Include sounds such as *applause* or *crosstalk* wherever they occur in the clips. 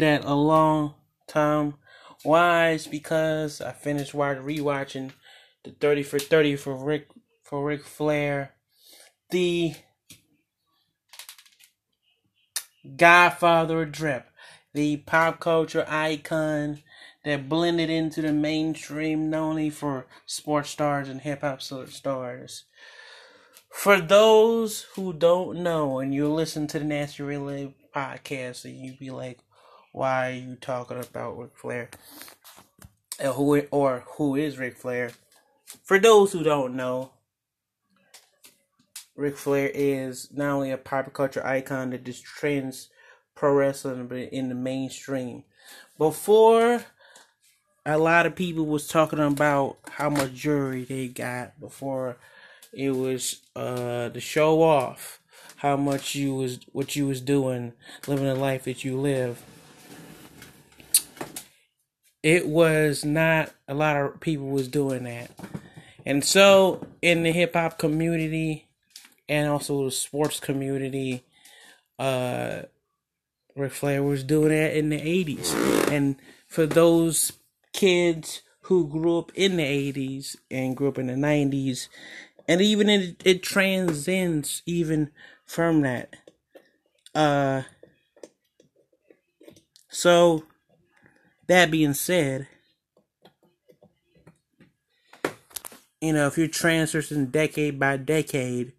play that a long time. Why? It's because I finished watch rewatching the thirty for thirty for Ric for Ric Flair, the Godfather Drip, the pop culture icon that blended into the mainstream, not only for sports stars and hip hop stars. For those who don't know, and you listen to the Nasty Relay podcast, and you be like, "Why you talking about Ric Flair?" Or who or who is Ric Flair? For those who don't know, Ric Flair is not only a pop culture icon that just trends pro wrestling, but in the mainstream. Before, a lot of people was talking about how much jewelry they got before it was uh to show off how much you was what you was doing, living the life that you live. It was not a lot of people was doing that. And so in the hip hop community and also the sports community, uh Ric Flair was doing that in the 80s. And for those kids who grew up in the 80s and grew up in the 90s, and even it, it transcends even from that. Uh, so, that being said, you know, if you're transitioning decade by decade,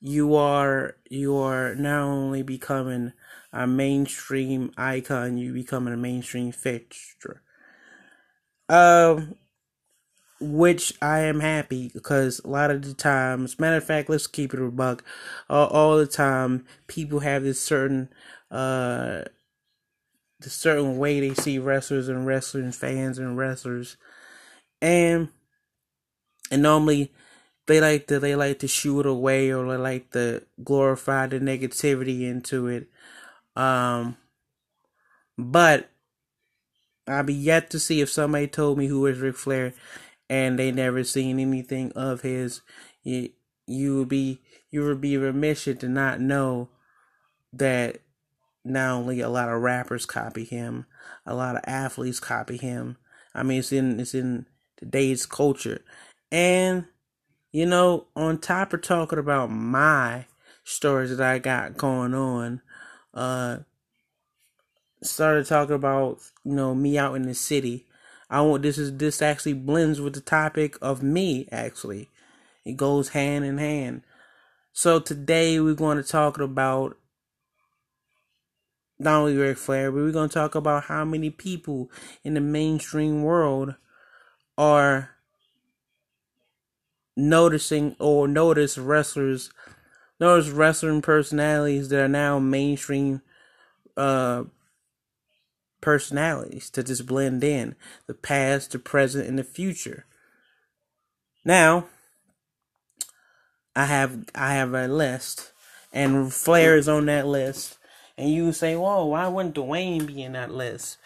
you are you are not only becoming a mainstream icon, you becoming a mainstream fixture. Um, which I am happy because a lot of the times, matter of fact, let's keep it a buck. Uh, all the time, people have this certain uh, the certain way they see wrestlers and wrestling fans and wrestlers, and and normally they like to they like to shoot away or they like to glorify the negativity into it. Um, but I'll be yet to see if somebody told me who is Ric Flair and they never seen anything of his. You, you would be you would be remiss to not know that not only a lot of rappers copy him, a lot of athletes copy him. I mean, it's in it's in today's culture, and you know, on top of talking about my stories that I got going on, uh, started talking about you know me out in the city. I want this is this actually blends with the topic of me actually. It goes hand in hand. So today we're going to talk about not only Ric Flair, but we're to talk about how many people in the mainstream world are noticing or notice wrestlers, notice wrestling personalities that are now mainstream uh, personalities to just blend in the past, the present, and the future. Now, I have I have a list, and Flair is on that list. And you say, "Whoa, why wouldn't Dwayne be in that list?"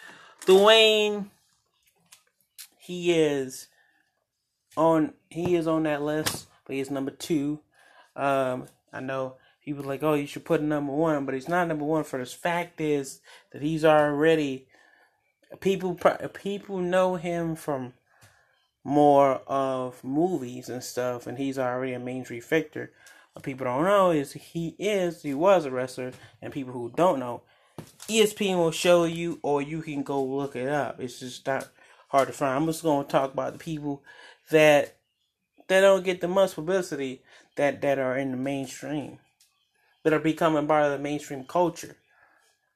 Dwayne, he is on he is on that list, but he's number two. Um, I know people like, "Oh, you should put number one," but he's not number one. For the fact is that he's already people people know him from more of movies and stuff, and he's already a mainstream figure. People don't know is he is he was a wrestler, and people who don't know, ESPN will show you, or you can go look it up. It's just not hard to find. I'm just to talk about the people that they don't get the much publicity that that are in the mainstream, that are becoming part of the mainstream culture.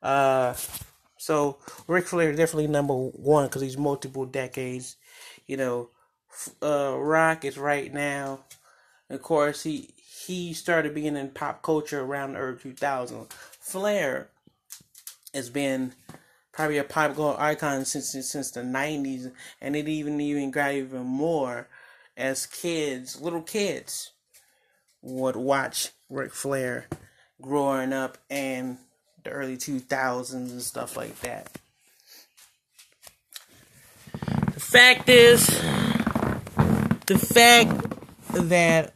Uh, so Ric Flair is definitely number one because he's multiple decades. You know, uh, Rock is right now. Of course, he he started being in pop culture around the early 2000s. Flair has been probably a pop culture icon since since the 90s, and it even even got even more as kids, little kids, would watch Ric Flair growing up and the early 2000s and stuff like that. The fact is, the fact that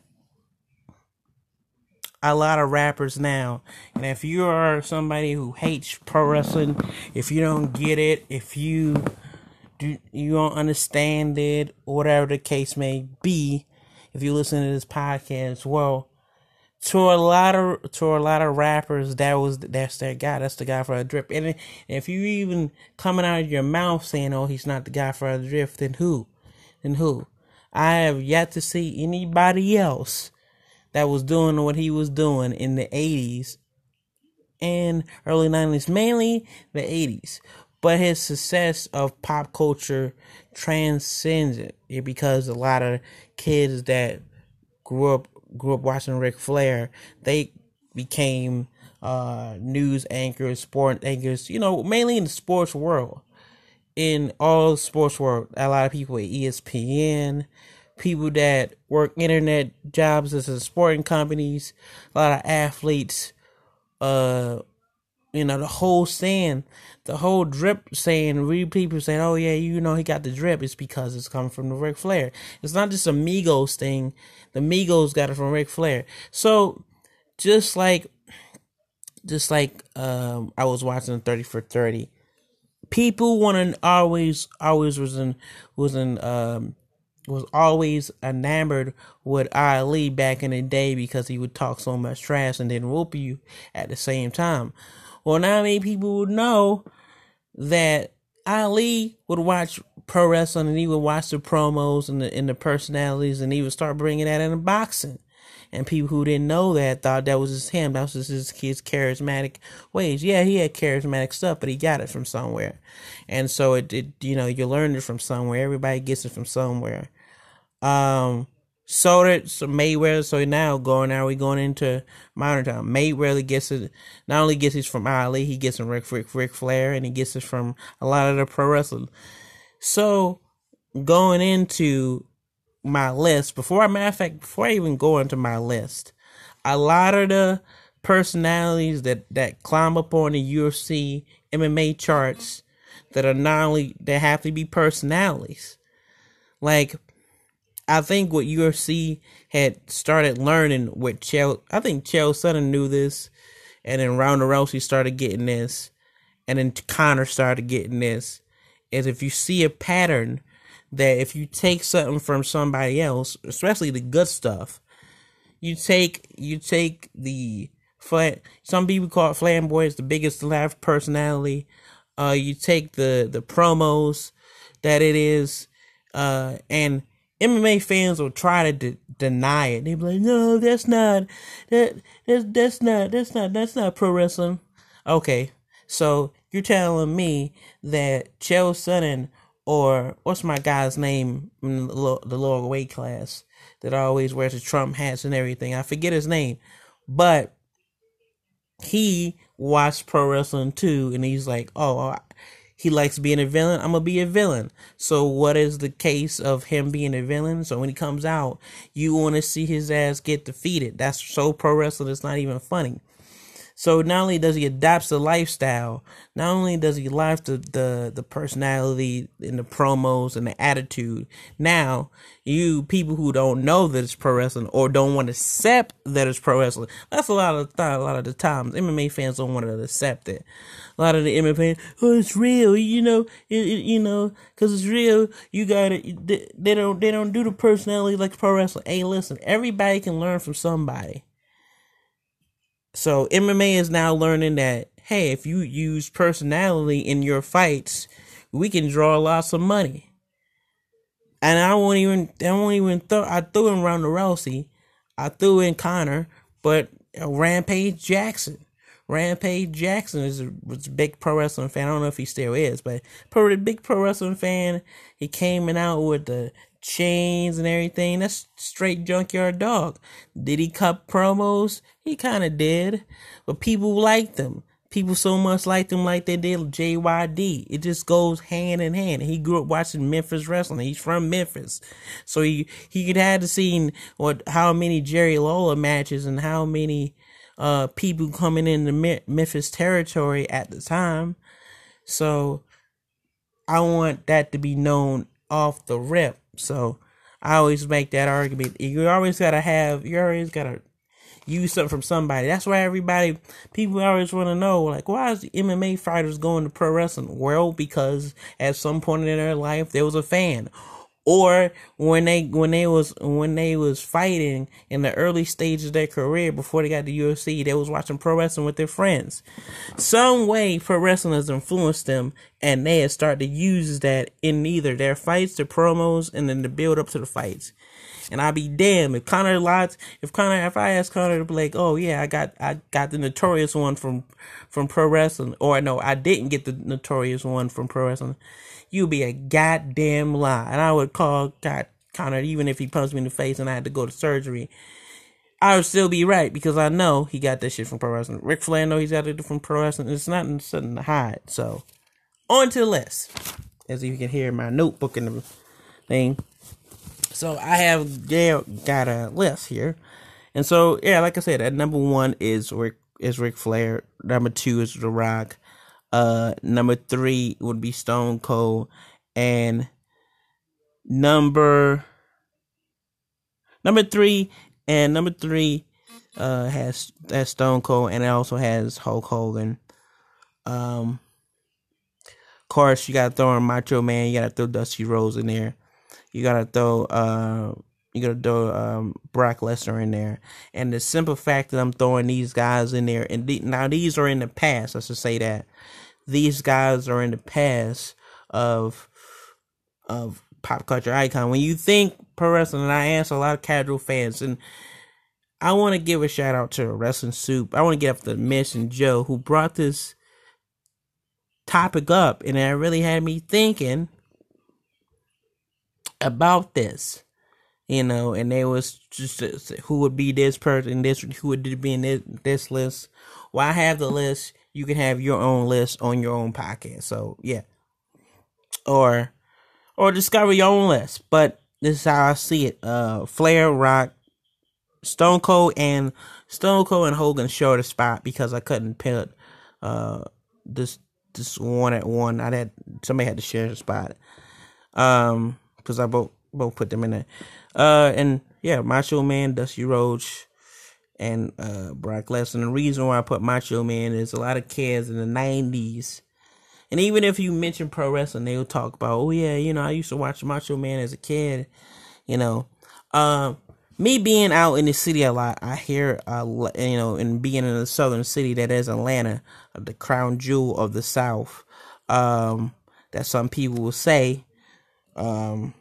a lot of rappers now, and if you are somebody who hates pro wrestling, if you don't get it, if you do you don't understand it, whatever the case may be, if you listen to this podcast, well, to a lot of to a lot of rappers that was that's their guy. That's the guy for a drip. And if you even coming out of your mouth saying oh he's not the guy for a drip," then who? Then who? I have yet to see anybody else that was doing what he was doing in the 80s and early 90s mainly the 80s but his success of pop culture transcends it because a lot of kids that grew up grew up watching Ric Flair, they became uh, news anchors, sport anchors, you know, mainly in the sports world. In all sports world, a lot of people at ESPN, people that work internet jobs as a sporting companies, a lot of athletes, uh, you know, the whole saying, the whole drip saying, real people saying, oh yeah, you know, he got the drip. It's because it's coming from the Ric Flair. It's not just a Migos thing. The Migos got it from Ric Flair. So just like, just like, um, I was watching 30 for 30. People want to always, always was in, was in, um, was always enamored with Ali back in the day because he would talk so much trash and then whoop you at the same time. Well, now many people would know that Ali would watch pro wrestling and he would watch the promos and the and the personalities and he would start bringing that into boxing. And people who didn't know that thought that was just him. That was just his, his charismatic ways. Yeah, he had charismatic stuff, but he got it from somewhere. And so it, it you know, you learned it from somewhere. Everybody gets it from somewhere. Um, so that so Mayweather, so now going now we going into modern time. Mayweather gets it not only gets it from Ali, he gets it from Ric, Rick, Ric Flair, and he gets it from a lot of the pro wrestling. So going into my list, before I matter of fact, before I even go into my list, a lot of the personalities that that climb up on the UFC MMA charts that are not only they have to be personalities. Like I think what UFC had started learning with Chael, I think Chael Sonnen knew this, and then Ronda Rousey started getting this, and then Conor started getting this. Is if you see a pattern that if you take something from somebody else, especially the good stuff, you take you take the flat. Some people call it flamboyant, the biggest laugh personality. Uh, you take the the promos that it is, uh, and MMA fans will try to de- deny it. They be like, "No, that's not that that's that's not that's not that's not pro wrestling." Okay, so you're telling me that Chael Sonnen or what's my guy's name in the, low, the lower weight class that always wears the Trump hats and everything? I forget his name, but he watched pro wrestling too, and he's like, "Oh, he likes being a villain. I'm gonna be a villain. So what is the case of him being a villain? So when he comes out, you want to see his ass get defeated. That's so pro wrestling. It's not even funny. So not only does he adapt the lifestyle, not only does he live the, the the personality and the promos and the attitude. Now, you people who don't know that it's pro wrestling or don't want to accept that it's pro wrestling, that's a lot of a lot of the times MMA fans don't want to accept it. A lot of the MMA fans, oh, it's real, you know, it, it, you know, because it's real. You got it. They, they don't they don't do the personality like pro wrestling. Hey, listen, everybody can learn from somebody. So MMA is now learning that hey, if you use personality in your fights, we can draw lots of money. and I won't even I won't even throw I threw in Ronda Rousey, I threw in Conor, but Rampage Jackson. Rampage Jackson is a, was a big pro wrestling fan. I don't know if he still is, but pretty big pro wrestling fan. He came in out with the chains and everything. That's straight junkyard dog. Did he cut promos? He kind of did, but people liked him people so much liked him like they did JYD. It just goes hand in hand. He grew up watching Memphis wrestling. He's from Memphis. So he, he could have seen what, how many Jerry Lawler matches and how many, uh, people coming into Memphis territory at the time. So I want that to be known off the rip. So I always make that argument. You always gotta have, you always gotta use something from somebody. That's why everybody, people always want to know, like, why is the MMA fighters going to pro wrestling? Well, because at some point in their life, there was a fan. Or when they when they was when they was fighting in the early stages of their career before they got to UFC, they was watching pro wrestling with their friends. Some way pro wrestling has influenced them, and they have started to use that in either their fights, their promos, and then the build up to the fights. And I'll be damned if Conor lots if Conor if I ask Conor to be like, oh yeah, I got I got the notorious one from from pro wrestling, or no, I didn't get the notorious one from pro wrestling. You'd be a goddamn lie, and I would call God Conor, even if he punched me in the face and I had to go to surgery. I would still be right because I know he got that shit from pro wrestling. Ric Flair know he's got it from pro wrestling. It's not something to hide. So on to the list, as you can hear my notebook in the thing. So I have yeah got a list here, and so yeah, like I said, at number one is Ric is Ric Flair. Number two is The Rock. Uh, number three would be Stone Cold, and number number three and number three uh has has Stone Cold, and it also has Hulk Hogan. Um, of course, you gotta throw in Macho Man. You gotta throw Dusty Rhodes in there. You gotta throw uh you gotta throw um Brock Lesnar in there. And the simple fact that I'm throwing these guys in there and now these are in the past, I should say that. These guys are in the past of of pop culture icon. When you think pro wrestling, and I ask a lot of casual fans, and I want to give a shout out to Wrestling Soup. I want to give up to Miss and Joe who brought this topic up, and it really had me thinking about this, you know, and there was just who would be this person, this who would be in this, this list. Well, I have the list. You can have your own list on your own podcast. So yeah, or or discover your own list. But this is how I see it. Uh, Flair, Rock, Stone Cold, and Stone Cold and Hogan showed a spot because I couldn't put uh this this one at one. I had somebody had to share the spot. Um, because I both both put them in there. Uh, and yeah, Macho Man, Dusty Rhodes, and uh, Brock Lesnar. The reason why I put Macho Man is a lot of kids in the '90s, and even if you mention pro wrestling, they'll talk about, oh yeah, you know, I used to watch Macho Man as a kid. You know, um, me being out in the city a lot, I hear, uh, you know, and being in a southern city that is Atlanta, the crown jewel of the South. Um, that some people will say um,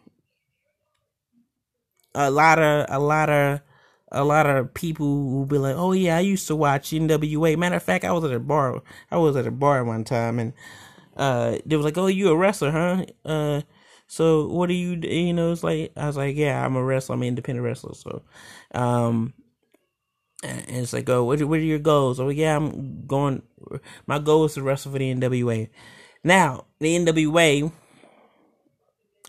a lot of a lot of a lot of people will be like, "Oh yeah, I used to watch NWA." Matter of fact, I was at a bar. I was at a bar one time, and uh, they was like, "Oh, you a wrestler, huh?" Uh, so what do you? You know, it's like I was like, "Yeah, I'm a wrestler. I'm an independent wrestler." So, um, and it's like, "Oh, what, what are your goals?" Oh, yeah, I'm going. My goal is to wrestle for the NWA. Now, the NWA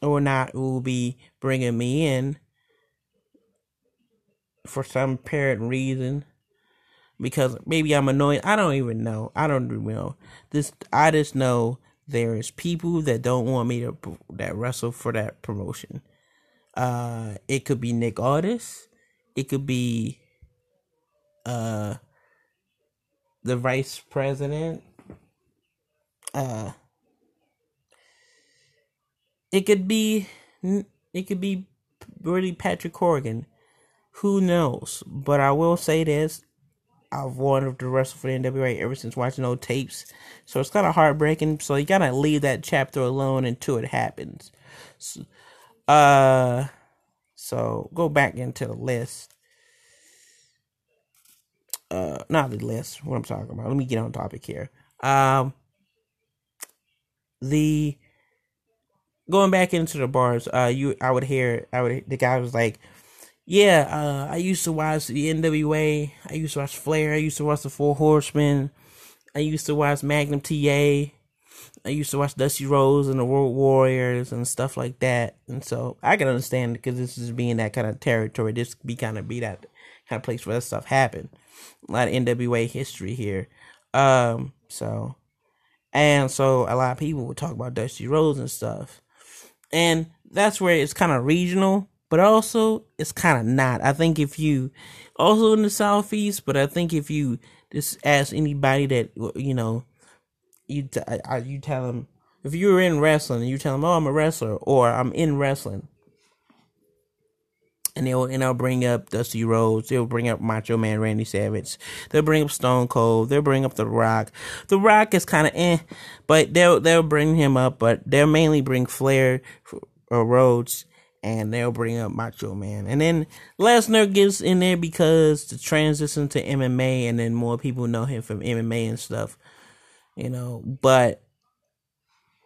or not will be bringing me in for some apparent reason because maybe I'm annoying. I don't even know. I don't even know. This I just know there is people that don't want me to that wrestle for that promotion. Uh, it could be Nick Aldis. It could be uh the vice president. Uh it could be it could be really Patrick Corgan. Who knows? But I will say this. I've wanted to wrestle for the NWA ever since watching old tapes. So it's kind of heartbreaking. So you gotta leave that chapter alone until it happens. So, Uh, so go back into the list. Uh, not the list. What I'm talking about. Let me get on topic here. Um, the going back into the bars. Uh, you I would hear I would the guy was like, yeah. Uh, I used to watch the NWA. I used to watch Flair. I used to watch the Four Horsemen. I used to watch Magnum TA. I used to watch Dusty Rhodes and the Road Warriors and stuff like that. And so I can understand because this is being that kind of territory. This be kind of be that kind of place where that stuff happened. A lot of NWA history here. Um, so and so a lot of people would talk about Dusty Rhodes and stuff. And that's where it's kind of regional, but also it's kind of not. I think if you also in the southeast, but I think if you just ask anybody that you know you you tell them if you're in wrestling and you tell them, "Oh, I'm a wrestler," or "I'm in wrestling," and they'll and they'll bring up Dusty Rhodes, they'll bring up Macho Man Randy Savage, they'll bring up Stone Cold, they'll bring up The Rock. The Rock is kind of eh, but they'll they'll bring him up, but they'll mainly bring Flair or Rhodes. And they'll bring up Macho Man, and then Lesnar gets in there because the transition to MMA, and then more people know him from MMA and stuff you know. But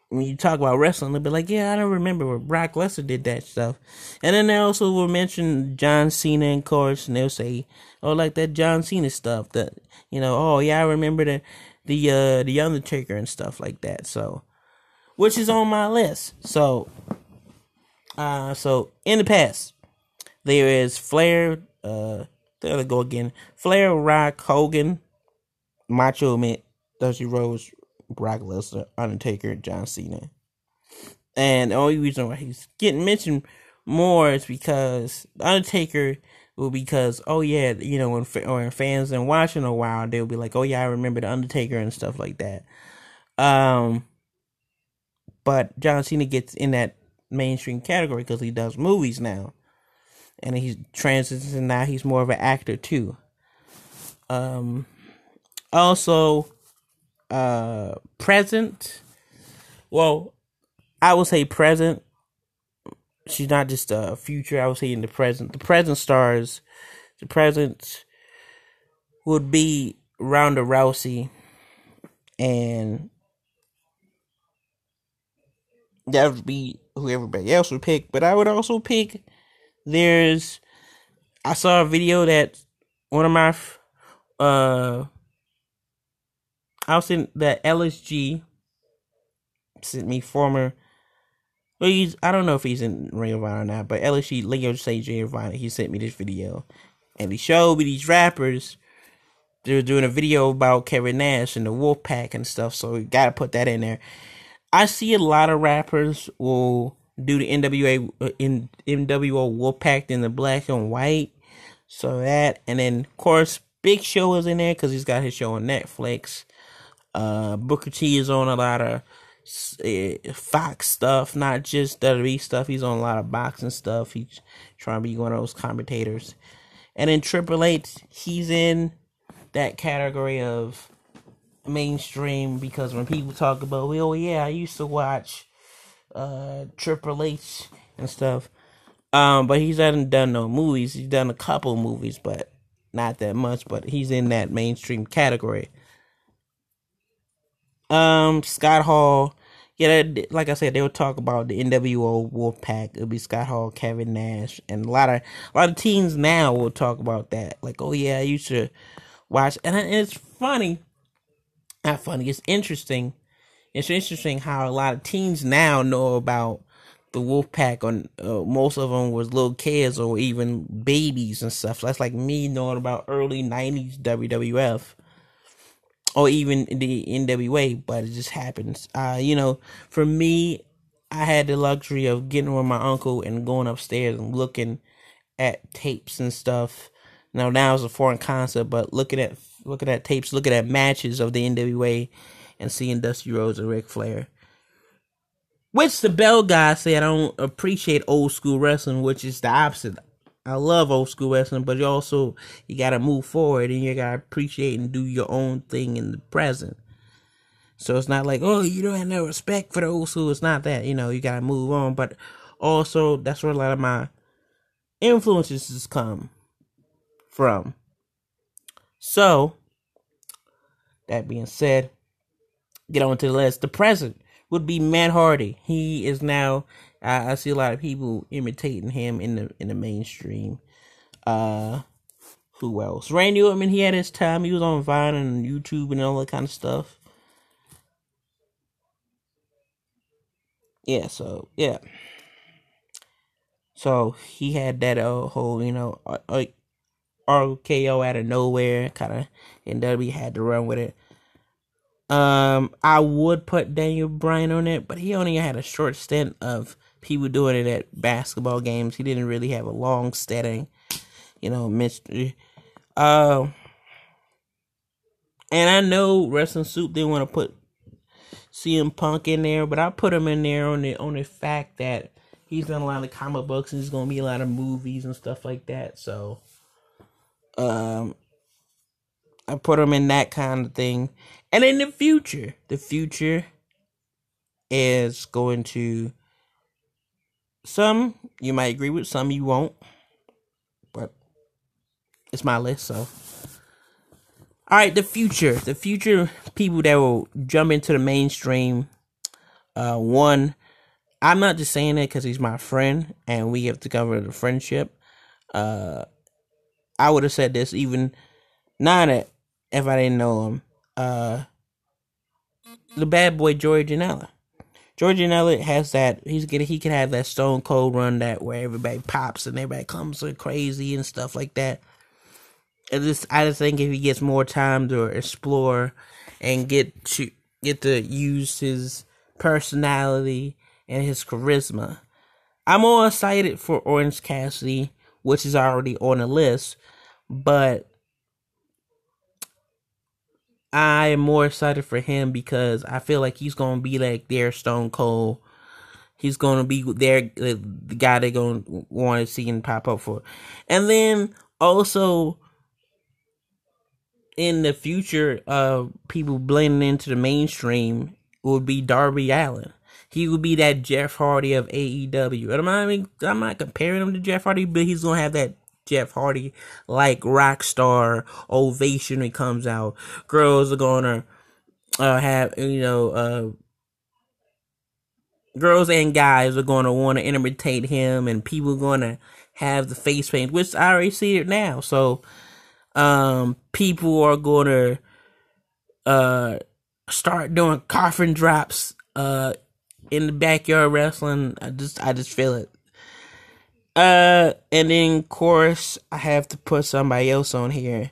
when you talk about wrestling, they'll be like, "Yeah, I don't remember where Brock Lesnar did that stuff." And then they also will mention John Cena, of course, and they'll say, "Oh, like that John Cena stuff." That you know, oh yeah, I remember the the uh the Undertaker and stuff like that. So, which is on my list. So, uh, so in the past, there is Flair. Uh, there to go again. Flair, Rock, Hogan, Macho Man, Dusty Rhodes, Brock Lesnar, Undertaker, John Cena. And the only reason why he's getting mentioned more is because Undertaker will because oh yeah you know when when fans and watching a while they'll be like oh yeah I remember the Undertaker and stuff like that. Um, but John Cena gets in that mainstream category because he does movies now, and he's transitioning now. He's more of an actor too. Um, also uh present. Well, I would say present. She's not just a future. I would say in the present. The present stars. The present would be Ronda Rousey, and that would be who everybody else would pick. But I would also pick. There's, I saw a video that one of my uh I was in that LSG sent me former. Well, he's I don't know if he's in Ring of Honor or not, but LSG Leo St. Giovanni he sent me this video, and he showed me these rappers. They were doing a video about Kevin Nash and the Wolfpack and stuff, so we gotta put that in there. I see a lot of rappers will do the NWA uh, in NWO Wolfpack in the black and white, so that and then of course Big Show is in there because he's got his show on Netflix. Uh, Booker T is on a lot of uh, Fox stuff, not just WWE stuff. He's on a lot of boxing stuff. He's trying to be one of those commentators. And then Triple H, he's in that category of mainstream because when people talk about, oh yeah, I used to watch uh, Triple H and stuff. Um, but he's hasn't done no movies. He's done a couple movies, but not that much. But he's in that mainstream category. Um, Scott Hall. Yeah, like I said, they'll talk about the NWO Wolfpack. It'll be Scott Hall, Kevin Nash, and a lot of a lot of teens now will talk about that. Like, oh yeah, I used to watch, and it's funny. Not funny. It's interesting. It's interesting how a lot of teens now know about the Wolfpack. On uh, most of them was little kids or even babies and stuff. That's like me knowing about early '90s WWF or even the NWA, but it just happens. Uh, you know, for me, I had the luxury of getting with my uncle and going upstairs and looking at tapes and stuff. Now, now it's a foreign concept, but looking at looking at tapes, looking at matches of the NWA, and seeing Dusty Rhodes and Ric Flair. Which the Bell guy said I don't appreciate old school wrestling, which is the opposite. I love old school wrestling, but you also you gotta move forward and you gotta appreciate and do your own thing in the present. So it's not like, oh, you don't have no respect for the old school. It's not that, you know, you gotta move on. But Also, that's where a lot of my influences come from. So, that being said, get on to the list. The present would be Matt Hardy. He is now. I, I see a lot of people imitating him in the in the mainstream. Uh, who else? Randy Orton. He had his time. He was on Vine and YouTube and all that kind of stuff. Yeah. So yeah. So he had that uh, whole, you know, uh, RKO out of nowhere, kind of, and W had to run with it. Um, I would put Daniel Bryan on it, but he only had a short stint of people doing it at basketball games. He didn't really have a long steady, you know, mystery. Uh, and I know Wrestling Soup didn't want to put CM Punk in there, but I put him in there on the on the fact that he's done a lot of comic books and there's gonna be a lot of movies and stuff like that. So, um, I put them in that kind of thing. And in the future, the future is going to some you might agree with, some you won't. But it's my list, so all right, the future, the future people that will jump into the mainstream. Uh, one, I'm not just saying it because he's my friend and we have to cover the friendship. Uh, I would have said this even not if I didn't know him. Uh, the bad boy Joey Janela. Joey Janela has that. He's getting. He can have that Stone Cold run that where everybody pops and everybody comes crazy and stuff like that. And just, I just think if he gets more time to explore and get to get to use his personality and his charisma, I'm more excited for Orange Cassidy, which is already on the list. But I am more excited for him because I feel like he's gonna be like their Stone Cold. He's gonna be their the guy they're gonna want to see and pop up for, and then also in the future, uh, people blending into the mainstream would be Darby Allin. He would be that Jeff Hardy of AEW. I'm not, I mean, I'm not comparing him to Jeff Hardy, but he's gonna have that Jeff Hardy like rock star ovation when he comes out. Girls are gonna uh, have you know uh, girls and guys are gonna want to imitate him, and people are gonna have the face paint, which I already see it now. So um, people are gonna uh start doing coffin drops uh in the backyard wrestling. I just I just feel it. Uh, and then of course I have to put somebody else on here.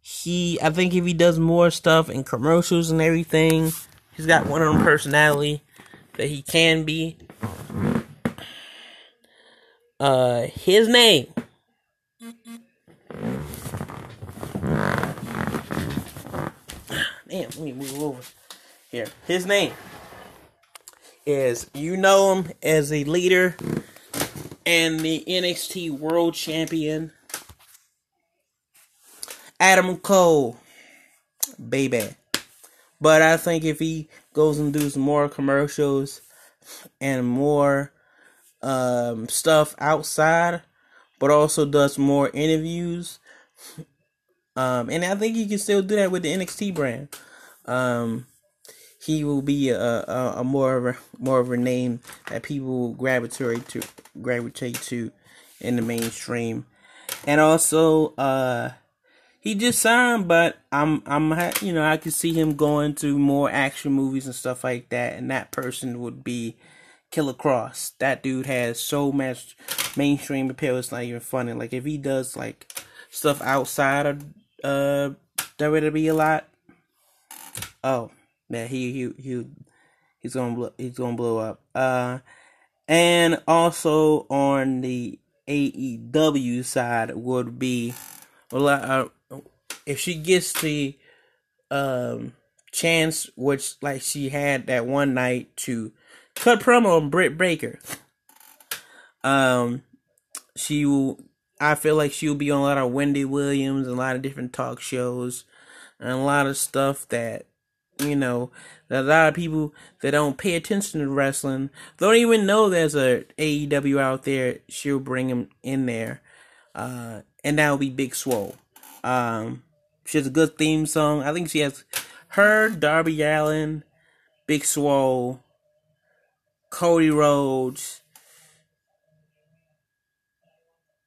He, I think if he does more stuff in commercials and everything, he's got one of them personality that he can be. Uh, his name. Damn, let me move over here. His name is you know him as a leader and the NXT World Champion, Adam Cole, baby. But I think if he goes and does more commercials and more um, stuff outside, but also does more interviews, um, and I think he can still do that with the NXT brand. Um, he will be a, a, a, more of a more of a name that people gravitate to gravitate to in the mainstream, and also uh, he just signed, but I'm I'm you know I can see him going to more action movies and stuff like that, and that person would be Killer Kross. That dude has so much mainstream appeal. It's not even funny. Like if he does like stuff outside of uh WWE a lot, oh man, he he he he's gonna blow, he's gonna blow up. Uh, and also on the AEW side would be well, uh, if she gets the um chance, which like she had that one night to cut promo on Britt Baker. Um, she will. I feel like she'll be on a lot of Wendy Williams, and a lot of different talk shows, and a lot of stuff that You know, a lot of people that don't pay attention to wrestling don't even know there's a AEW out there. She'll bring him in there, uh, and that will be Big Swole. Um, she has a good theme song. I think she has her, Darby Allin, Big Swole, Cody Rhodes,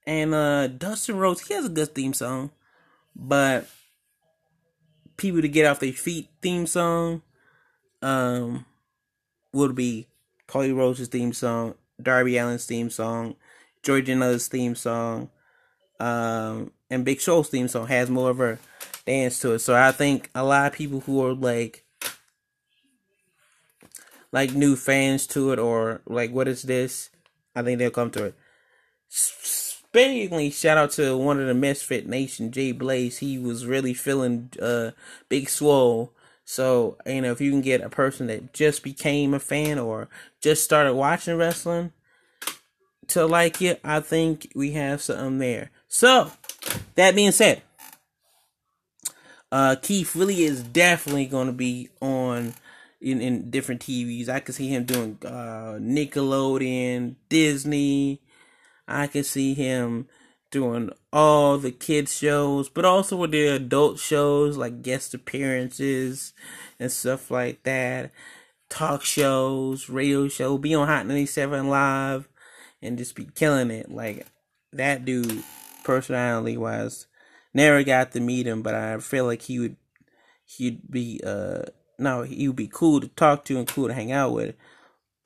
and uh, Dustin Rhodes. He has a good theme song, but people to get off their feet theme song um would be Cody Rhodes's theme song, Darby Allin's theme song, Janela's theme song, um, and Big Show's theme song has more of a dance to it. So I think a lot of people who are like like new fans to it or like what is this? I think they'll come to it. Speaking, shout out to one of the Misfit Nation, Jay Blaze. He was really feeling uh Big Swole. So you know, if you can get a person that just became a fan or just started watching wrestling to like it, I think we have something there. So that being said, uh, Keith really is definitely going to be on in, in different TVs. I can see him doing uh, Nickelodeon, Disney. I can see him doing all the kids shows, but also with the adult shows like guest appearances and stuff like that. Talk shows, radio show, be on Hot 97 Live, and just be killing it. Like that dude, personality wise, never got to meet him, but I feel like he would, he'd be uh no, he would be cool to talk to and cool to hang out with.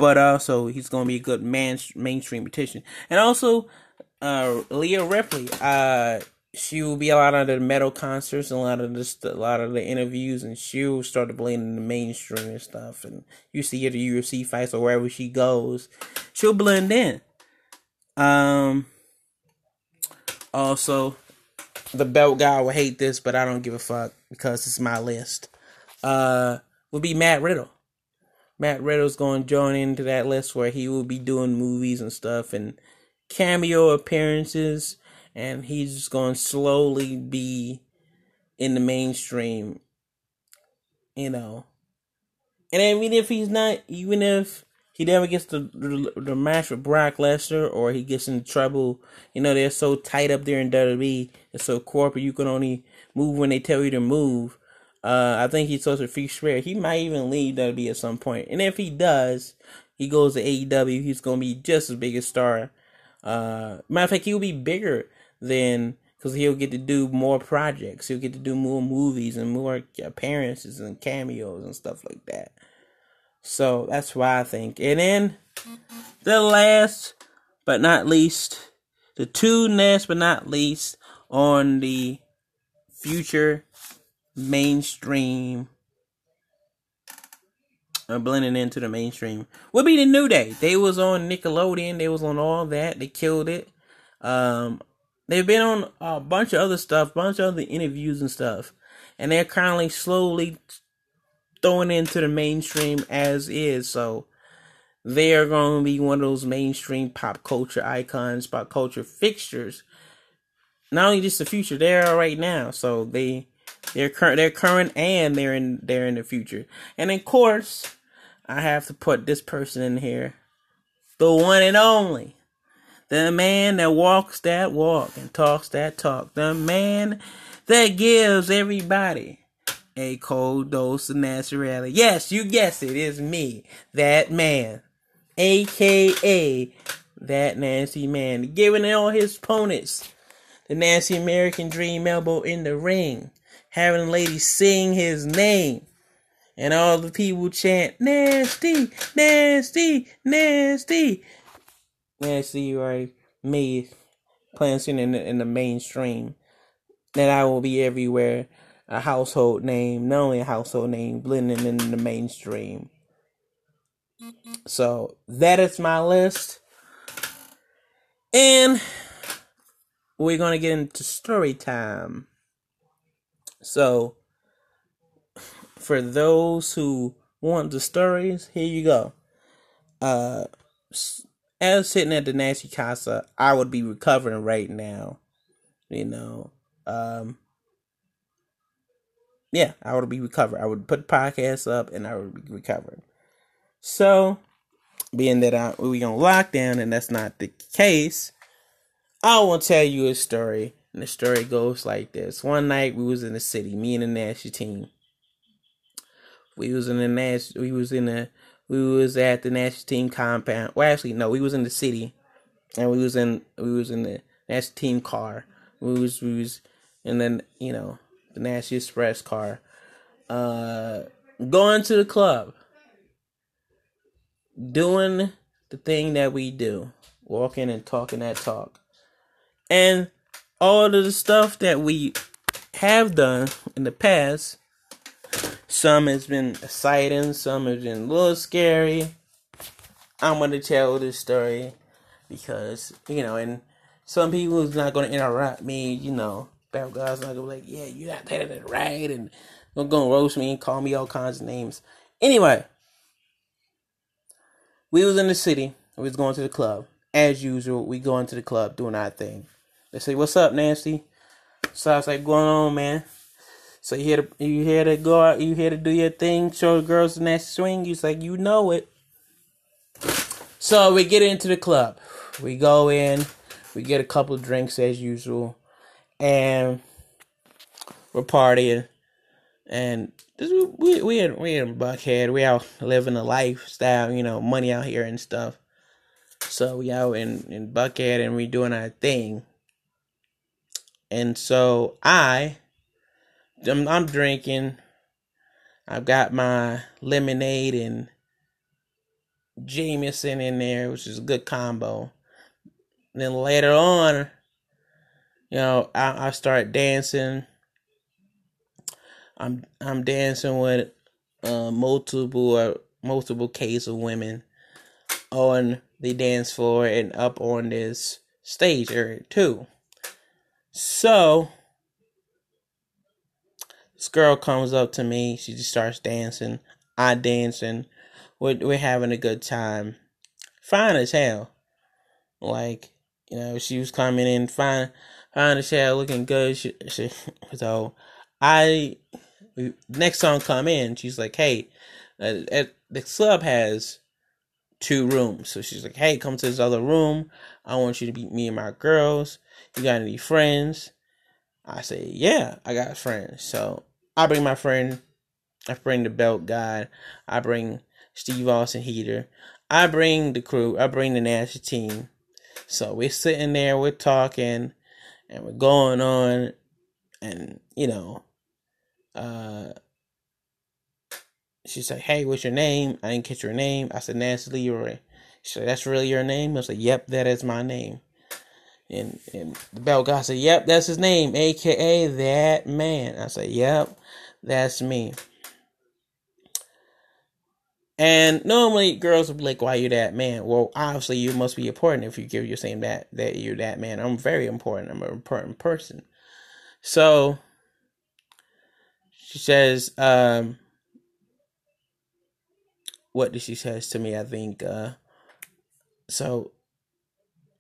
But also, he's gonna be a good man mainstream petition. And also, uh, Rhea Ripley, uh, she will be a lot of the metal concerts and a lot of just a lot of the interviews, and she'll start to blend in the mainstream and stuff. And you see her the UFC fights or wherever she goes, she'll blend in. Um. Also, the belt guy will hate this, but I don't give a fuck because it's my list uh, would be Matt Riddle. Matt Riddle's going to join into that list where he will be doing movies and stuff and cameo appearances, and he's going to slowly be in the mainstream, you know. And I mean, if he's not, even if he never gets the, the, the match with Brock Lesnar or he gets in trouble, you know, they're so tight up there in WWE, it's so corporate, you can only move when they tell you to move. Uh, I think he's supposed to free Schreier. He might even leave WWE at some point. And if he does, he goes to AEW. He's gonna be just as big a star. Uh, matter of fact, he'll be bigger than because he'll get to do more projects. He'll get to do more movies and more appearances and cameos and stuff like that. So that's why I think. And then the last but not least, the two last but not least on the future mainstream or blending into the mainstream would be the New Day. They was on Nickelodeon. They was on all that. They killed it. Um, they've been on a bunch of other stuff, bunch of other interviews and stuff, and they're currently slowly throwing into the mainstream as is. So they are going to be one of those mainstream pop culture icons, pop culture fixtures. Not only just the future, they are right now. So they they're current, they're current, and they're in they're in the future. And of course, I have to put this person in here, the one and only, the man that walks that walk and talks that talk, the man that gives everybody a cold dose of naturality. Yes, you guess it's me, that man, aka that Nasty man, giving all his opponents the Nasty American Dream elbow in the ring having ladies sing his name. And all the people chant, nasty, nasty, nasty. Nasty, right? Me playing in the, in the mainstream. That I will be everywhere. A household name, not only a household name, blending in the mainstream. So that is my list. And we're going to get into story time. So, for those who want the stories, here you go. Uh, as sitting at the Nasty Casa, I would be recovering right now. You know, um, yeah, I would be recovered. I would put podcasts up and I would be recovered. So, being that I, we on lockdown and that's not the case, I will tell you a story. And the story goes like this. One night we was in the city, me and the national team. We was in the Nash we was in the we was at the national team compound. Well actually no, we was in the city and we was in we was in the national team car. We was we was and then, you know, the Nasty Express car. Uh going to the club. Doing the thing that we do. Walking and talking that talk. And all of the stuff that we have done in the past, some has been exciting, some has been a little scary. I'm to tell this story because, you know, and some people is not to interrupt me, you know. Bad guys not to be like, yeah, you're not telling it right, and going to roast me and call me all kinds of names. Anyway, we was in the city. We was going to the club. As usual, we going to the club doing our thing. They say, "What's up, Nasty?" So I was like, "Going on, man?" So you here to you here to go out? You here to do your thing? Show the girls the nasty swing? He's like, "You know it." So we get into the club. We go in. We get a couple drinks as usual, and we're partying. And we we in, we in Buckhead. We out living a lifestyle, you know, money out here and stuff. So we out in in Buckhead and we doing our thing. And so I, I'm, I'm drinking. I've got my lemonade and Jameson in there, which is a good combo. And then later on, you know, I, I start dancing. I'm I'm dancing with uh, multiple uh, multiple case of women on the dance floor and up on this stage area too. So this girl comes up to me. She just starts dancing. I dancing. We're we're having a good time. Fine as hell. Like you know, she was coming in fine, fine as hell, looking good. She, she, *laughs* so I next song come in. She's like, "Hey, uh, the club has two rooms." So she's like, "Hey, come to this other room. I want you to meet me and my girls." You got any friends? I say, Yeah, I got friends. So I bring my friend, I bring the belt guy, I bring Steve Austin Heater, I bring the crew, I bring the national team. So we're sitting there, we're talking, and we're going on, and you know, uh, she said, "Hey, what's your name?" I didn't catch your name. I said, "Nancy Leroy." She said, "That's really your name?" I said, "Yep, that is my name." And and the bell guy said, Yep, that's his name, aka that man. I said, Yep, that's me. And normally girls would be like, Why you that man? Well, obviously you must be important if you give your saying that that you're that man. I'm very important. I'm an important person. So she says, um what did she says to me? I think uh so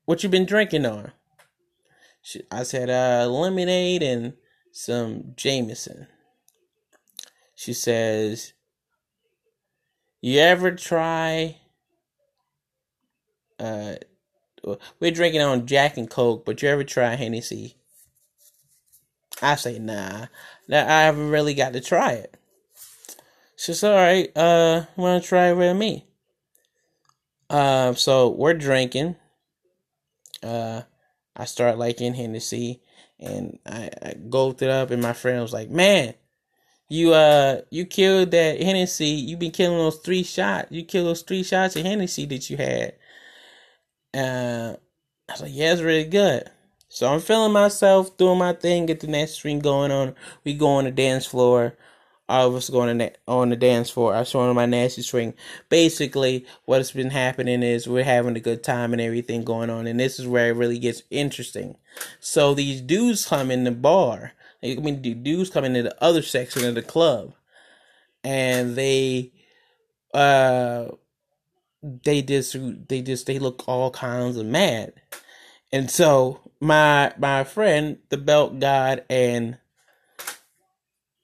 what you been drinking on? I said uh, lemonade and some Jameson. She says, "You ever try?" Uh, we're drinking on Jack and Coke, but you ever try Hennessy? I say, nah, That I haven't really got to try it. She says, all right, uh, wanna try it with me? Uh, so we're drinking. Uh, I start liking Hennessy, and I, I gulped it up, and my friend was like, "Man, you uh you killed that Hennessy. You been killing those three shots. You killed those three shots of Hennessy that you had." Uh, I was like, "Yeah, it's really good." So I'm feeling myself, doing my thing, get the next stream going on. We go on the dance floor all was going to on the dance floor. I was showing my nasty swing. Basically, what's been happening is we're having a good time and everything going on, and this is where it really gets interesting. So these dudes come in the bar. I mean, the dudes come into the other section of the club, and they, uh, they just they just they look all kinds of mad, and so my my friend, the belt god, and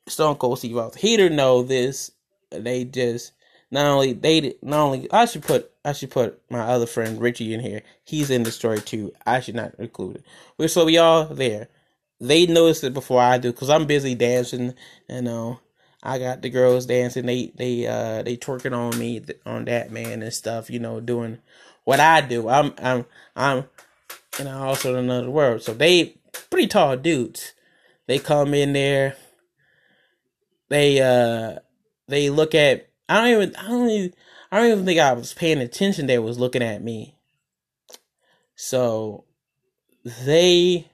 Stone Cold Steve Austin. He didn't know this. They just not only they not only I should put I should put my other friend Richie in here. He's in the story too. I should not include it. So we all there. They noticed it before I do because I'm busy dancing. You know, I got the girls dancing. They they uh they twerking on me on that man and stuff. You know, doing what I do. I'm I'm I'm you know also in another world. So they pretty tall dudes. They come in there. They uh they look at I don't even I don't even I don't even think I was paying attention they was looking at me. So they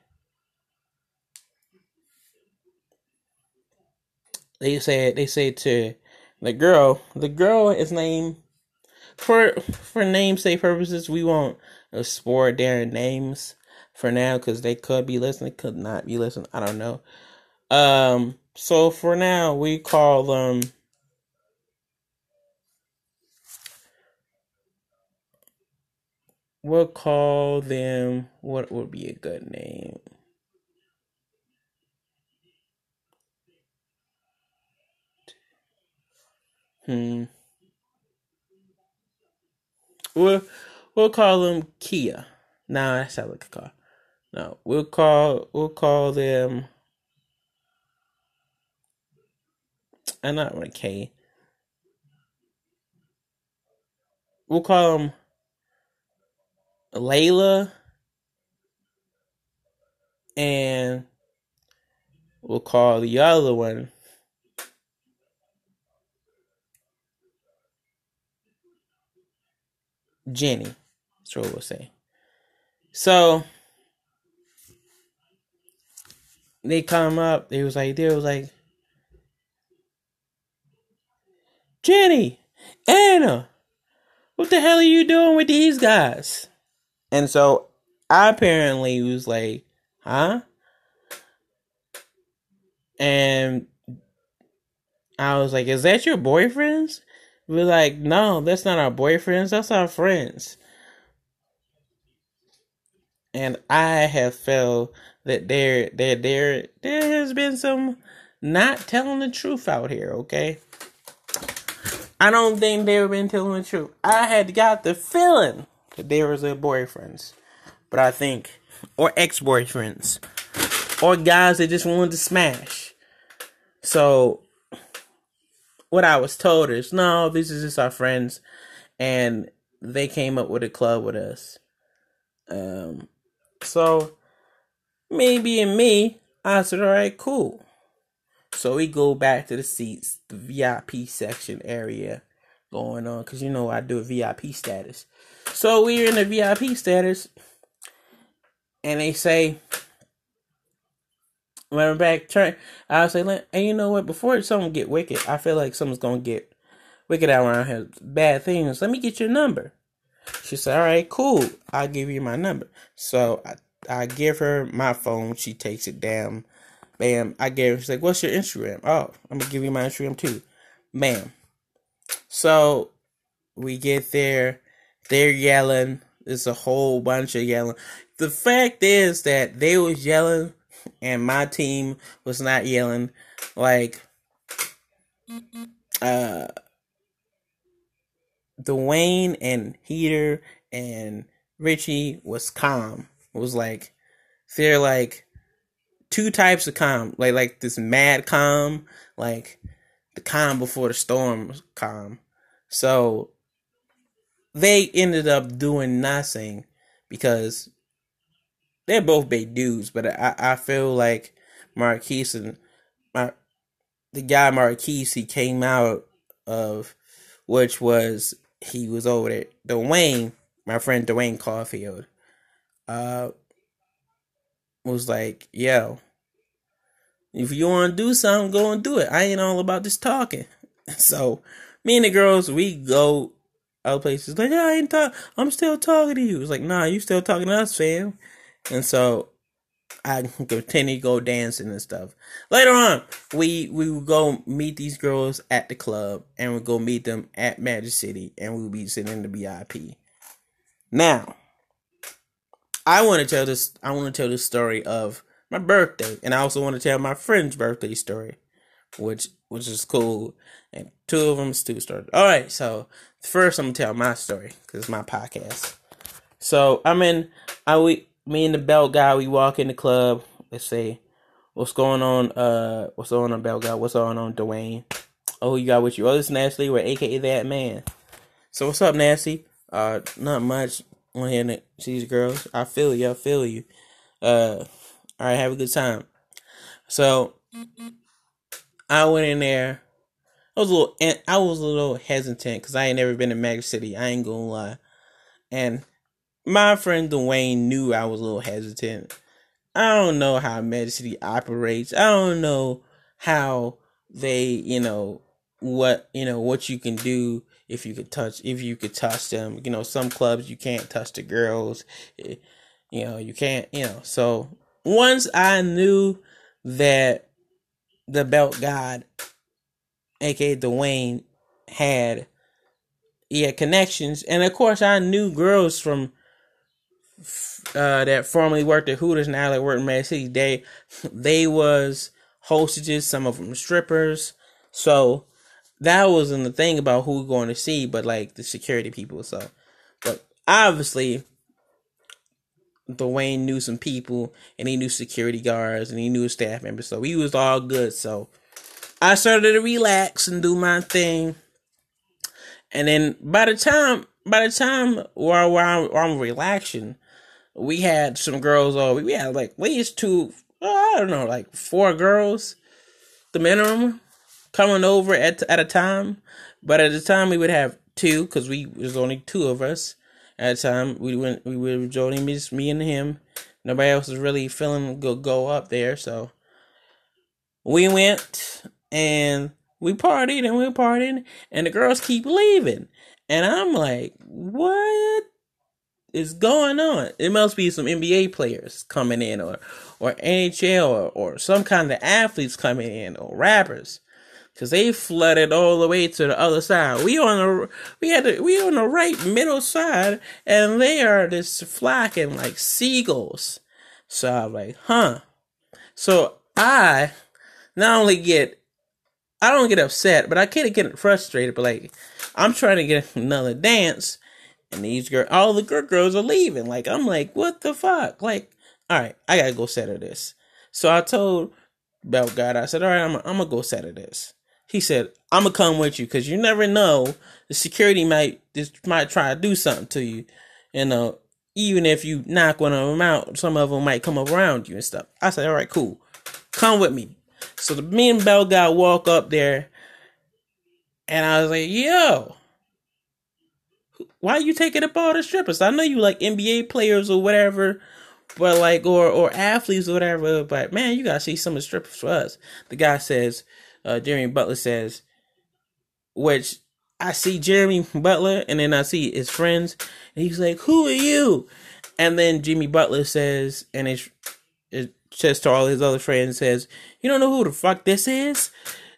they said they say to the girl the girl is named for for namesake purposes we won't explore their names for now because they could be listening could not be listening i don't know um so for now we call them we'll call them what would be a good name? Hmm. We'll we'll call them kia. Nah that sounds like a car. No we'll call we'll call them I'm not with a K. We'll call them Layla and we'll call the other one Jenny. That's what we'll say. So they come up, they was like, they was like, Jenny, Anna, what the hell are you doing with these guys? And so I apparently was like, huh? And I was like, is that your boyfriends? We're like, no, that's not our boyfriends, that's our friends. And I have felt that there there there there has been some not telling the truth out here, okay? I don't think they've been telling the truth. I had got the feeling that they were their boyfriends, but I think, or ex boyfriends, or guys that just wanted to smash. So, what I was told is, no, this is just our friends, and they came up with a club with us. Um, so me being me, I said, all right, cool. So we go back to the seats, the VIP section area going on, because you know I do a VIP status. So we're in the VIP status, and they say, when I'm back, turn, I say, and you know what? Before something get wicked, I feel like something's gonna get wicked out around here. Bad things. Let me get your number. She said, all right, cool. I'll give you my number. So I, I give her my phone. She takes it down Bam. I gave she's like, what's your Instagram? Oh, I'm going to give you my Instagram too. Bam. So we get there. They're yelling. There's a whole bunch of yelling. The fact is that they was yelling and my team was not yelling. Like, uh, Dwayne and Heater and Richie was calm. It was like, they're like, two types of calm, like like this mad calm, like the calm before the storm calm. So they ended up doing nothing because they're both big dudes, but I, I feel like Marquise and my the guy Marquise he came out of which was he was over there. Dwayne, my friend Dwayne Caulfield, uh was like, yo, if you want to do something, go and do it. I ain't all about just talking. *laughs* So, me and the girls, we go other places. Like, yeah, I ain't talk. I'm still talking to you. It's like, nah, you still talking to us, fam. And so, I *laughs* continue to go dancing and stuff. Later on, we we will go meet these girls at the club, and we go meet them at Magic City, and we'll be sitting in the VIP. Now, I want to tell this. I want to tell the story of my birthday, and I also want to tell my friend's birthday story which which is cool. And two of them is two stories. All right, so first I'm gonna tell my story because it's my podcast. So I'm in. I we me and the belt guy. We walk in the club. Let's say, what's going on? Uh, what's going on, belt guy? What's going on, Dwayne? Oh, you got with you? Oh, this Nasty, or AKA that man. So what's up, Nasty? Uh, not much. On here to see these girls. I feel you. I feel you. Uh, all right, have a good time. So I went in there. I was a little, I was a little hesitant because I ain't never been to Magic City. I ain't gonna lie. And my friend Dwayne knew I was a little hesitant. I don't know how Magic City operates. I don't know how they, you know, what you know what you can do if you could touch if you could touch them. You know, some clubs you can't touch the girls. Eh, you know, you can't. You know, so once I knew that the belt god, aka Dwayne, had he had connections, and of course I knew girls from uh, that formerly worked at Hooters now that work in Magic City. They they was hostages, some of them strippers. So that wasn't the thing about who we're going to see, but like the security people. So, but obviously, Dwayne knew some people, and he knew security guards, and he knew staff members, so he was all good. So, I started to relax and do my thing, and then by the time by the time where, I'm, where I'm relaxing, we had some girls. over. we had like at least two. I don't know, like four girls, the minimum coming over at at a time. But at the time, we would have two because we was only two of us at a time. We went we were joining me, me and him. Nobody else was really feeling go go up there, so we went and we partied and we partied, and the girls keep leaving, and I'm like, what? is going on? It must be some NBA players coming in, or or NHL, or, or some kind of athletes coming in, or rappers because they flooded all the way to the other side. We on the we had the, we on the right middle side, and they are just flocking like seagulls. So I'm like, huh. So I not only get I don't get upset, but I kind of get frustrated. But like, I'm trying to get another dance, and these girls, all the good girls are leaving. Like, I'm like, what the fuck? Like, all right, I gotta go settle this. So I told Belt God, I said, all right, I'm, I'm gonna go settle this. He said, "I'm gonna come with you because you never know. The security might just might try to do something to you. You uh, know, even if you knock one of them out, some of them might come around you and stuff." I said, "All right, cool. Come with me." So the me and Bell guy walk up there, and I was like, "Yo." Why you taking up all the strippers? I know you like NBA players or whatever, but like or or athletes or whatever. But man, you gotta see some of the strippers for us. The guy says, uh, Jimmy Butler says, which I see Jimmy Butler and then I see his friends, and he's like, "Who are you?" And then Jimmy Butler says, and it, it says to all his other friends, says, "You don't know who the fuck this is?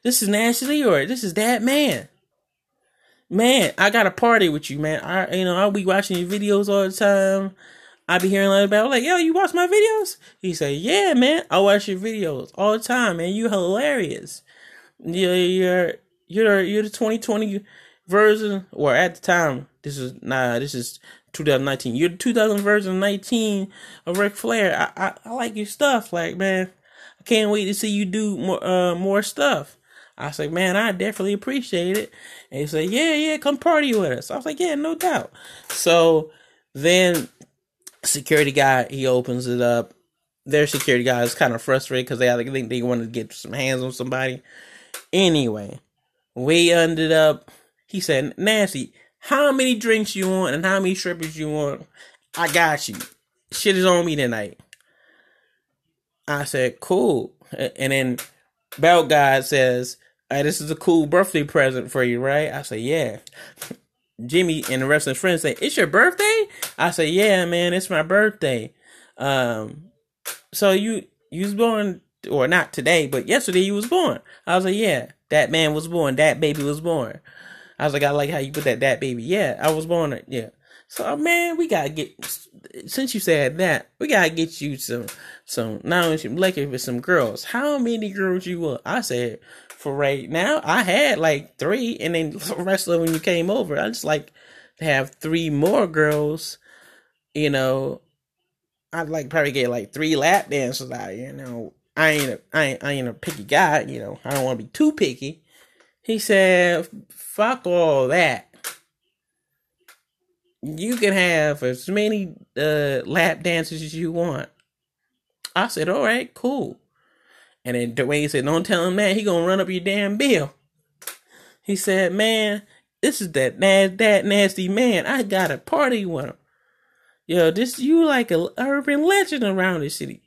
This is Ashley or this is that man." Man, I got a party with you, man. I, you know, I'll be watching your videos all the time. I be hearing like about like, yo, you watch my videos? He say, yeah, man, I watch your videos all the time, man. You hilarious. You're you're you're you're the 2020 version, or at the time, this is nah, this is 2019. You're the 2000 version 19 of Ric Flair. I, I I like your stuff, like man. I can't wait to see you do more uh more stuff. I like, man, I definitely appreciate it. And he said, yeah, yeah, come party with us. I was like, yeah, no doubt. So then security guy, he opens it up. Their security guy is kind of frustrated because they I think they wanted to get some hands on somebody. Anyway, we ended up. He said, "Nancy, how many drinks you want and how many strippers you want? I got you. Shit is on me tonight." I said, "Cool." And then Belt Guy says, hey, "This is a cool birthday present for you, right?" I said, "Yeah." *laughs* Jimmy and the rest of his friends say, "It's your birthday?" I say, "Yeah, man, it's my birthday." Um, so you you was born or not today, but yesterday you was born. I was like, yeah, that man was born. That baby was born. I was like, I like how you put that, that baby. Yeah, I was born. Yeah. So man, we gotta get since you said that, we gotta get you some some not only some liquor but some girls. How many girls you want? I said for right now, I had like three, and then *laughs* the rest of when you came over, I just like to have three more girls. You know, I'd like probably get like three lap dances out. You know, I ain't a, I ain't I ain't a picky guy. You know, I don't want to be too picky. He said, "Fuck all that." You can have as many uh, lap dances as you want. I said, all right, cool. And then Dwayne said, don't tell him that. He gonna run up your damn bill. He said, man, this is that that nasty man. I got a party with him. Yo, this you like a urban legend around the city.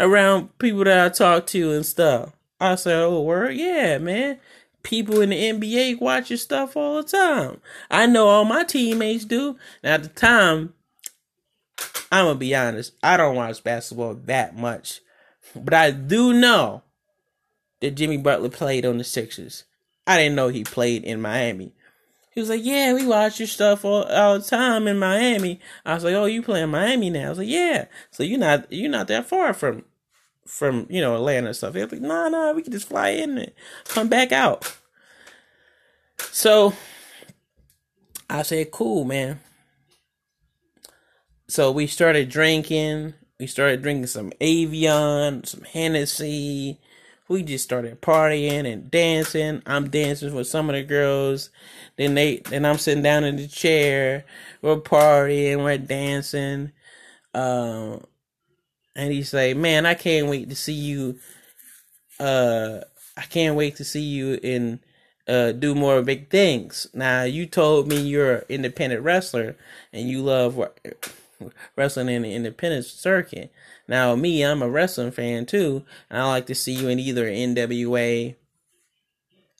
Around people that I talk to and stuff. I said, oh, word? Yeah, man. People in the NBA watch your stuff all the time. I know all my teammates do. Now, at the time, I'm to be honest, I don't watch basketball that much. But I do know that Jimmy Butler played on the Sixers. I didn't know he played in Miami. He was like, "Yeah, we watch your stuff all, all the time in Miami." I was like, "Oh, you play in Miami now?" I was like, "Yeah." So you're not you're not that far from from you know Atlanta and stuff. He was like, "No, nah, nah, we can just fly in and come back out." So I said, "Cool, man." So we started drinking. We started drinking some Avion, some Hennessy. We just started partying and dancing. I'm dancing with some of the girls. Then they, then I'm sitting down in the chair. We're partying, we're dancing. Um, and he like, "Man, I can't wait to see you. Uh, I can't wait to see you in uh do more big things." Now, you told me you're an independent wrestler and you love wrestling in the independent circuit. Now, me, I'm a wrestling fan too, and I like to see you in either NWA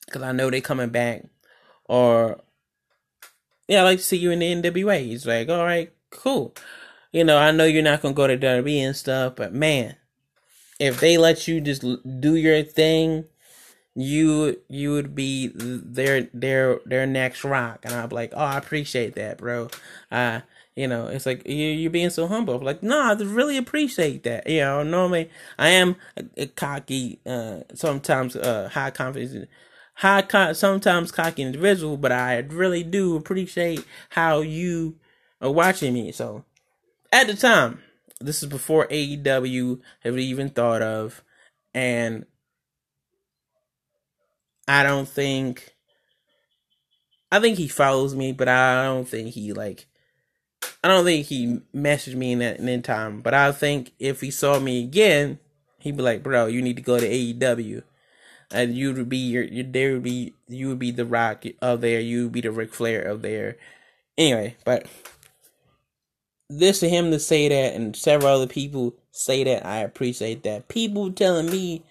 because I know they coming back, or yeah, I like to see you in the NWA. He's like, all right, cool. You know, I know you're not gonna go to WWE and stuff, but man, if they let you just do your thing, you you would be their their their next rock, and I'm like, oh, I appreciate that, bro. Uh you know, it's like you you're being so humble. I'm like, no, I really appreciate that. You know, normally I am a, a cocky, uh, sometimes uh, high confidence, high sometimes cocky individual, but I really do appreciate how you are watching me. So at the time, this is before AEW have even thought of, and I don't think. I think he follows me, but I don't think he like I don't think he messaged me in that in time, but I think if he saw me again, he'd be like, "Bro, you need to go to AEW." And you would be your, your there would be you would be the Rock of there, you would be the Ric Flair of there. Anyway, but this to him to say that, and several other people say that, I appreciate that. People telling me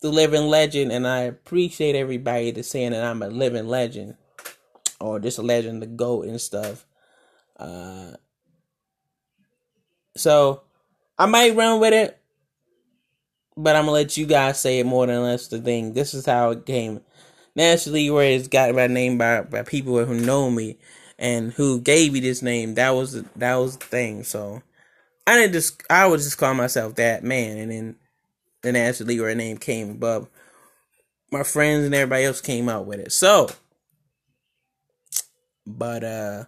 the living legend, and I appreciate everybody that's saying that I'm a living legend or just a legend, the goat and stuff. Uh, so I might run with it, but I'm gonna let you guys say it more than less. The thing, this is how it came naturally, where it's got my name by by people who know me and who gave me this name. That was that was the thing. So I didn't just I would just call myself that man, and then then naturally where a name came above. My friends and everybody else came out with it. So, but uh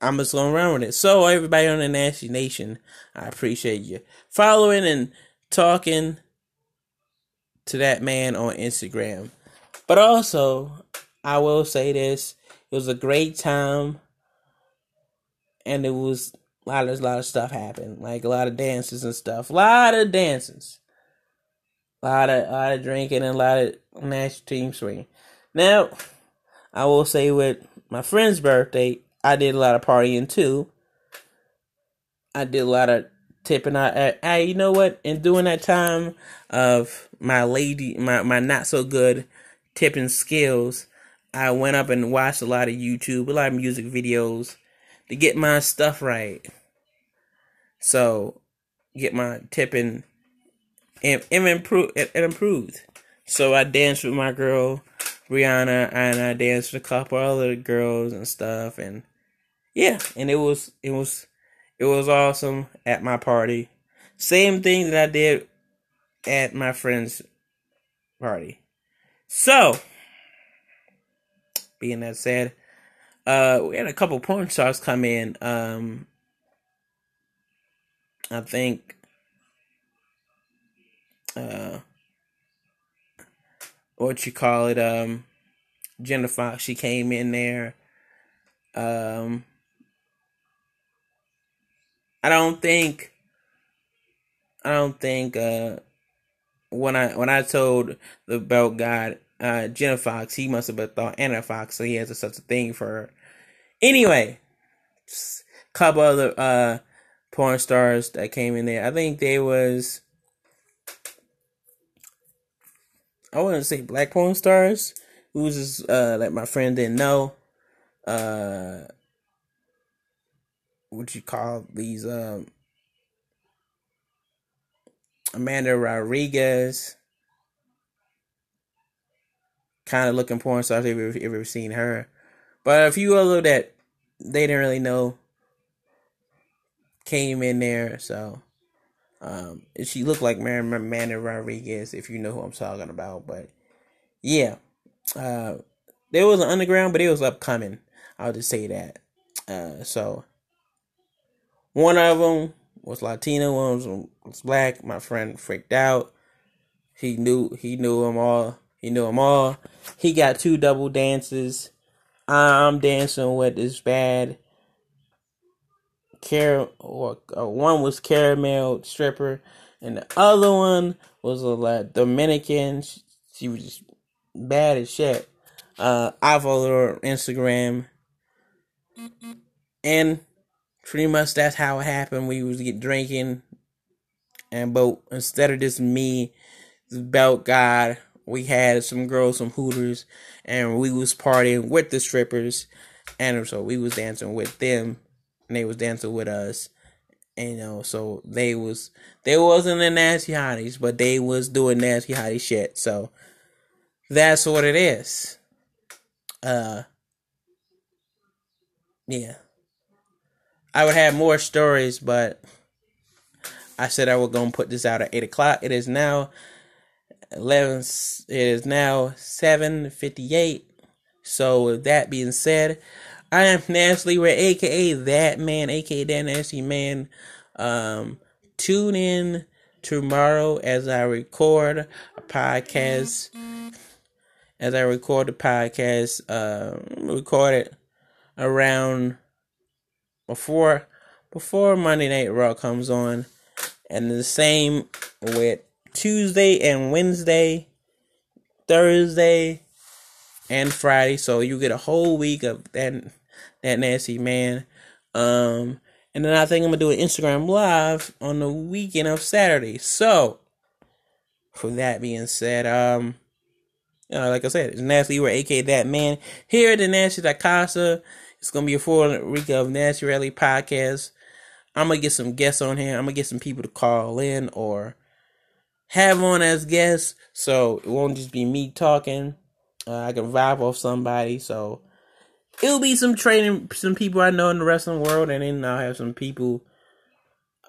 I'm just going around with it. So everybody on the Nasty Nation, I appreciate you following and talking to that man on Instagram. But also, I will say this: it was a great time, and it was a lot of a lot of stuff happened, like a lot of dances and stuff, a lot of dances, a lot of a lot of drinking, and a lot of national team swing. Now, I will say with my friend's birthday, I did a lot of partying too. I did a lot of tipping. I, I, you know what? In doing that time of my lady, my my not so good tipping skills, I went up and watched a lot of YouTube, a lot of music videos to get my stuff right. So, get my tipping and, and improve it improved. So I danced with my girl Brianna, and I danced with a couple other girls and stuff, and yeah, and it was it was it was awesome at my party. Same thing that I did at my friend's party. So, being that said, uh, we had a couple porn stars come in. Um, I think, uh, what you call it, um, Jenna Fox, she came in there. Um, I don't think, I don't think, uh, when I when I told the belt god uh Jenna Fox, he must have thought Anna Fox, so he has a, such a thing for her. Anyway, couple other uh porn stars that came in there. I think they was I wouldn't say black porn stars. Who's uh like my friend didn't know. Uh what you call these um Amanda Rodriguez. Kind of looking porn stars if you've ever seen her. But a few other that they didn't really know came in there. So um, she looked like Mary Amanda Rodriguez, if you know who I'm talking about. But yeah, uh, there was an underground, but it was upcoming. I'll just say that. Uh, so one of them was Latino, one was, was black. My friend freaked out. He knew he knew them all. He knew them all. He got two double dances. I'm dancing with this bad car or, or one was caramel stripper, and the other one was a like Dominican. She, she was just bad as shit. Uh, I followed her on Instagram, and pretty much that's how it happened. We was get drinking, and but instead of just me, the belt god, we had some girls, some hooters, and we was partying with the strippers, and so we was dancing with them, and they was dancing with us. And, you know, so they was they wasn't the nasty hotties, but they was doing nasty hottie shit. So that's what it is. Uh, yeah. I would have more stories, but I said I was gonna put this out at eight o'clock. It is now eleven. It is now seven fifty eight. So with that being said, I am *laughs* Nasty Ray, aka that man, aka that nasty man. Um, tune in tomorrow as I record a podcast. As I record the podcast, uh, record it around before before Monday Night Raw comes on, and the same with Tuesday and Wednesday, Thursday, and Friday. So you get a whole week of that that nasty man. Um, and then I think I'm gonna do an Instagram live on the weekend of Saturday. So, for that being said, um, you know, like I said, it's Nasty Where aka that man here at the Nasty Casa. It's gonna be a full week of Nasty Rally podcast. I'm gonna get some guests on here. I'm gonna get some people to call in or have on as guests, so it won't just be me talking. Uh, I can vibe off somebody, so it'll be some training, some people I know in the wrestling world, and then I'll have some people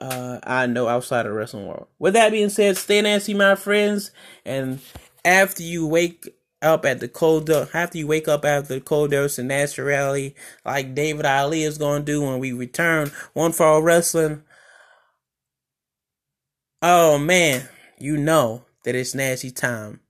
uh, I know outside of the wrestling world. With that being said, stay nasty, my friends, and after you wake up at the cold after you wake up after the cold dose and naturally like David Ali is gonna do when we return one fall wrestling. Oh man, you know that it's nasty time.